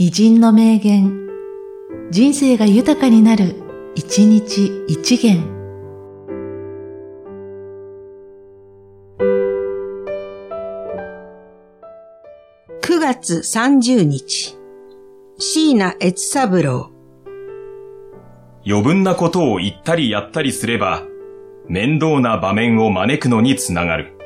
偉人の名言、人生が豊かになる、一日一元。9月30日、椎名越三郎。余分なことを言ったりやったりすれば、面倒な場面を招くのにつながる。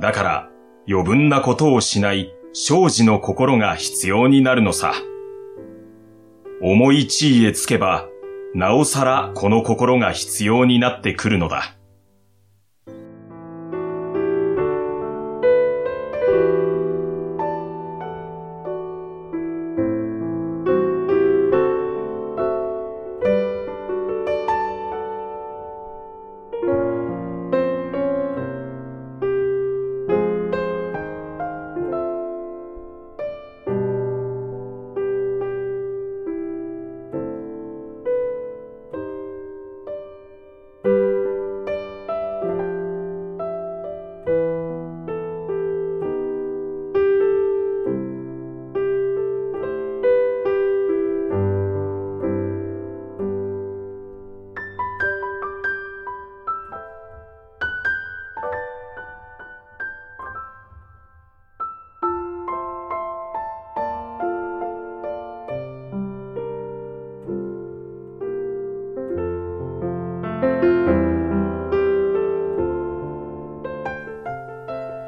だから、余分なことをしない生児の心が必要になるのさ。重い地位へつけば、なおさらこの心が必要になってくるのだ。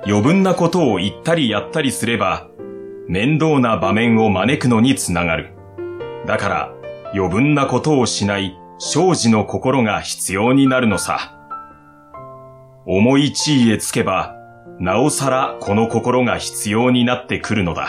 余分なことを言ったりやったりすれば、面倒な場面を招くのにつながる。だから、余分なことをしない生児の心が必要になるのさ。重い地位へつけば、なおさらこの心が必要になってくるのだ。